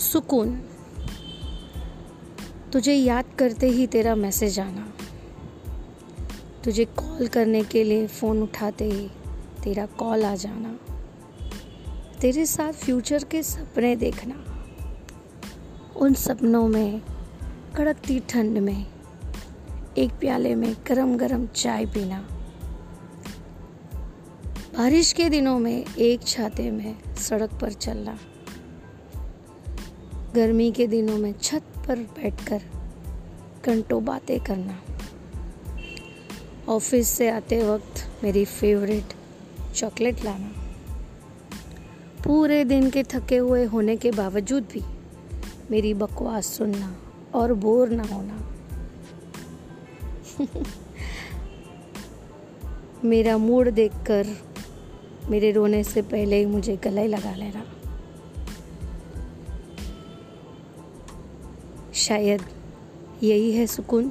सुकून। तुझे याद करते ही तेरा मैसेज आना। तुझे कॉल करने के लिए फ़ोन उठाते ही तेरा कॉल आ जाना। तेरे साथ फ्यूचर के सपने देखना। उन सपनों में कड़कती ठंड में, एक प्याले में गरम गरम चाय पीना। बारिश के दिनों में एक छाते में सड़क पर चलना। गर्मी के दिनों में छत पर बैठकर घंटों बातें करना। ऑफ़िस से आते वक्त मेरी फेवरेट चॉकलेट लाना। पूरे दिन के थके हुए होने के बावजूद भी मेरी बकवास सुनना और बोर ना होना। मेरा मूड देखकर मेरे रोने से पहले ही मुझे गले लगा लेना। शायद यही है सुकून।